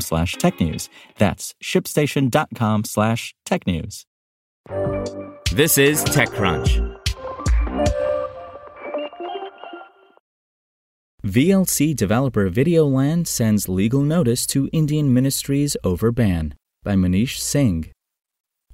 slash technews. That's shipstation.com slash technews. This is TechCrunch. VLC developer VideoLAN sends legal notice to Indian ministries over ban by Manish Singh.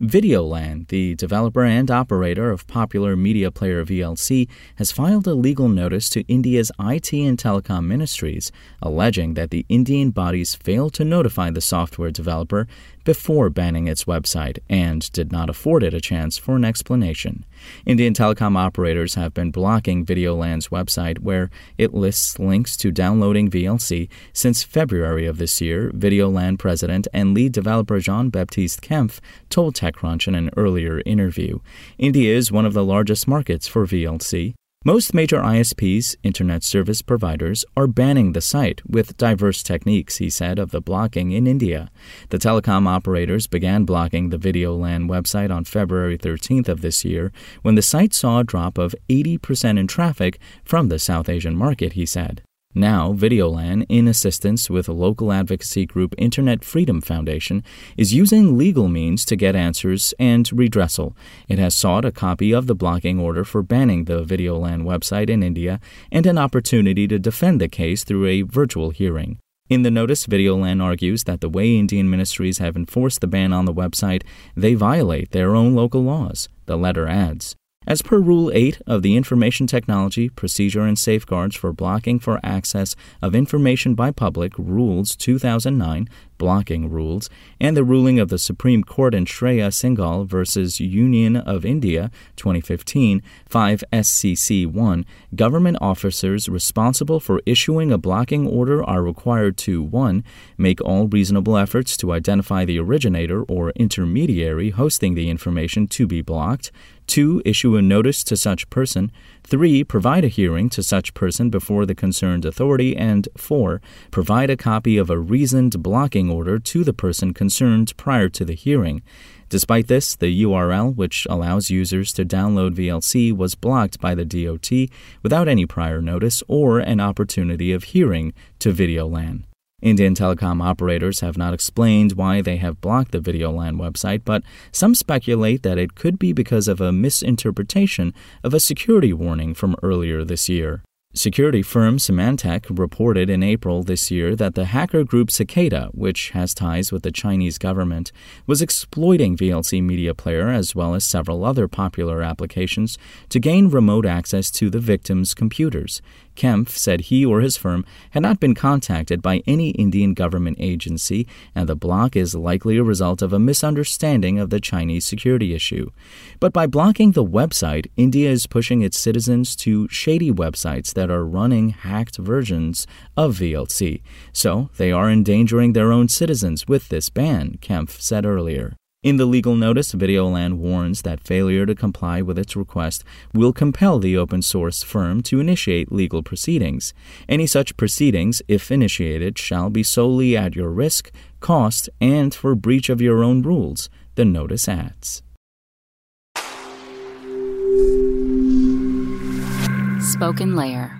Videolan, the developer and operator of popular media player VLC, has filed a legal notice to India's IT and telecom ministries, alleging that the Indian bodies failed to notify the software developer before banning its website and did not afford it a chance for an explanation. Indian telecom operators have been blocking Videolan's website, where it lists links to downloading VLC, since February of this year, Videolan president and lead developer Jean Baptiste Kempf told TechCrunch in an earlier interview. India is one of the largest markets for VLC. Most major ISPs, internet service providers, are banning the site with diverse techniques, he said, of the blocking in India. The telecom operators began blocking the Videolan website on February 13th of this year when the site saw a drop of 80% in traffic from the South Asian market, he said. Now, Videolan, in assistance with local advocacy group Internet Freedom Foundation, is using legal means to get answers and redressal. It has sought a copy of the blocking order for banning the Videolan website in India and an opportunity to defend the case through a virtual hearing. In the notice, Videolan argues that the way Indian ministries have enforced the ban on the website, they violate their own local laws. The letter adds, as per Rule 8 of the Information Technology Procedure and Safeguards for Blocking for Access of Information by Public Rules 2009, blocking rules, and the ruling of the Supreme Court in Shreya Singhal v. Union of India 2015, 5 SCC 1, government officers responsible for issuing a blocking order are required to 1. make all reasonable efforts to identify the originator or intermediary hosting the information to be blocked, 2. Issue a notice to such person. 3. Provide a hearing to such person before the concerned authority. And 4. Provide a copy of a reasoned blocking order to the person concerned prior to the hearing. Despite this, the URL, which allows users to download VLC, was blocked by the DOT without any prior notice or an opportunity of hearing to Videolan. Indian telecom operators have not explained why they have blocked the Videolan website, but some speculate that it could be because of a misinterpretation of a security warning from earlier this year. Security firm Symantec reported in April this year that the hacker group Cicada, which has ties with the Chinese government, was exploiting VLC Media Player as well as several other popular applications to gain remote access to the victims' computers. Kempf said he or his firm had not been contacted by any Indian government agency, and the block is likely a result of a misunderstanding of the Chinese security issue. But by blocking the website, India is pushing its citizens to shady websites that are running hacked versions of VLC. So they are endangering their own citizens with this ban, Kempf said earlier. In the legal notice, Videolan warns that failure to comply with its request will compel the open source firm to initiate legal proceedings. Any such proceedings, if initiated, shall be solely at your risk, cost, and for breach of your own rules, the notice adds. Spoken Layer.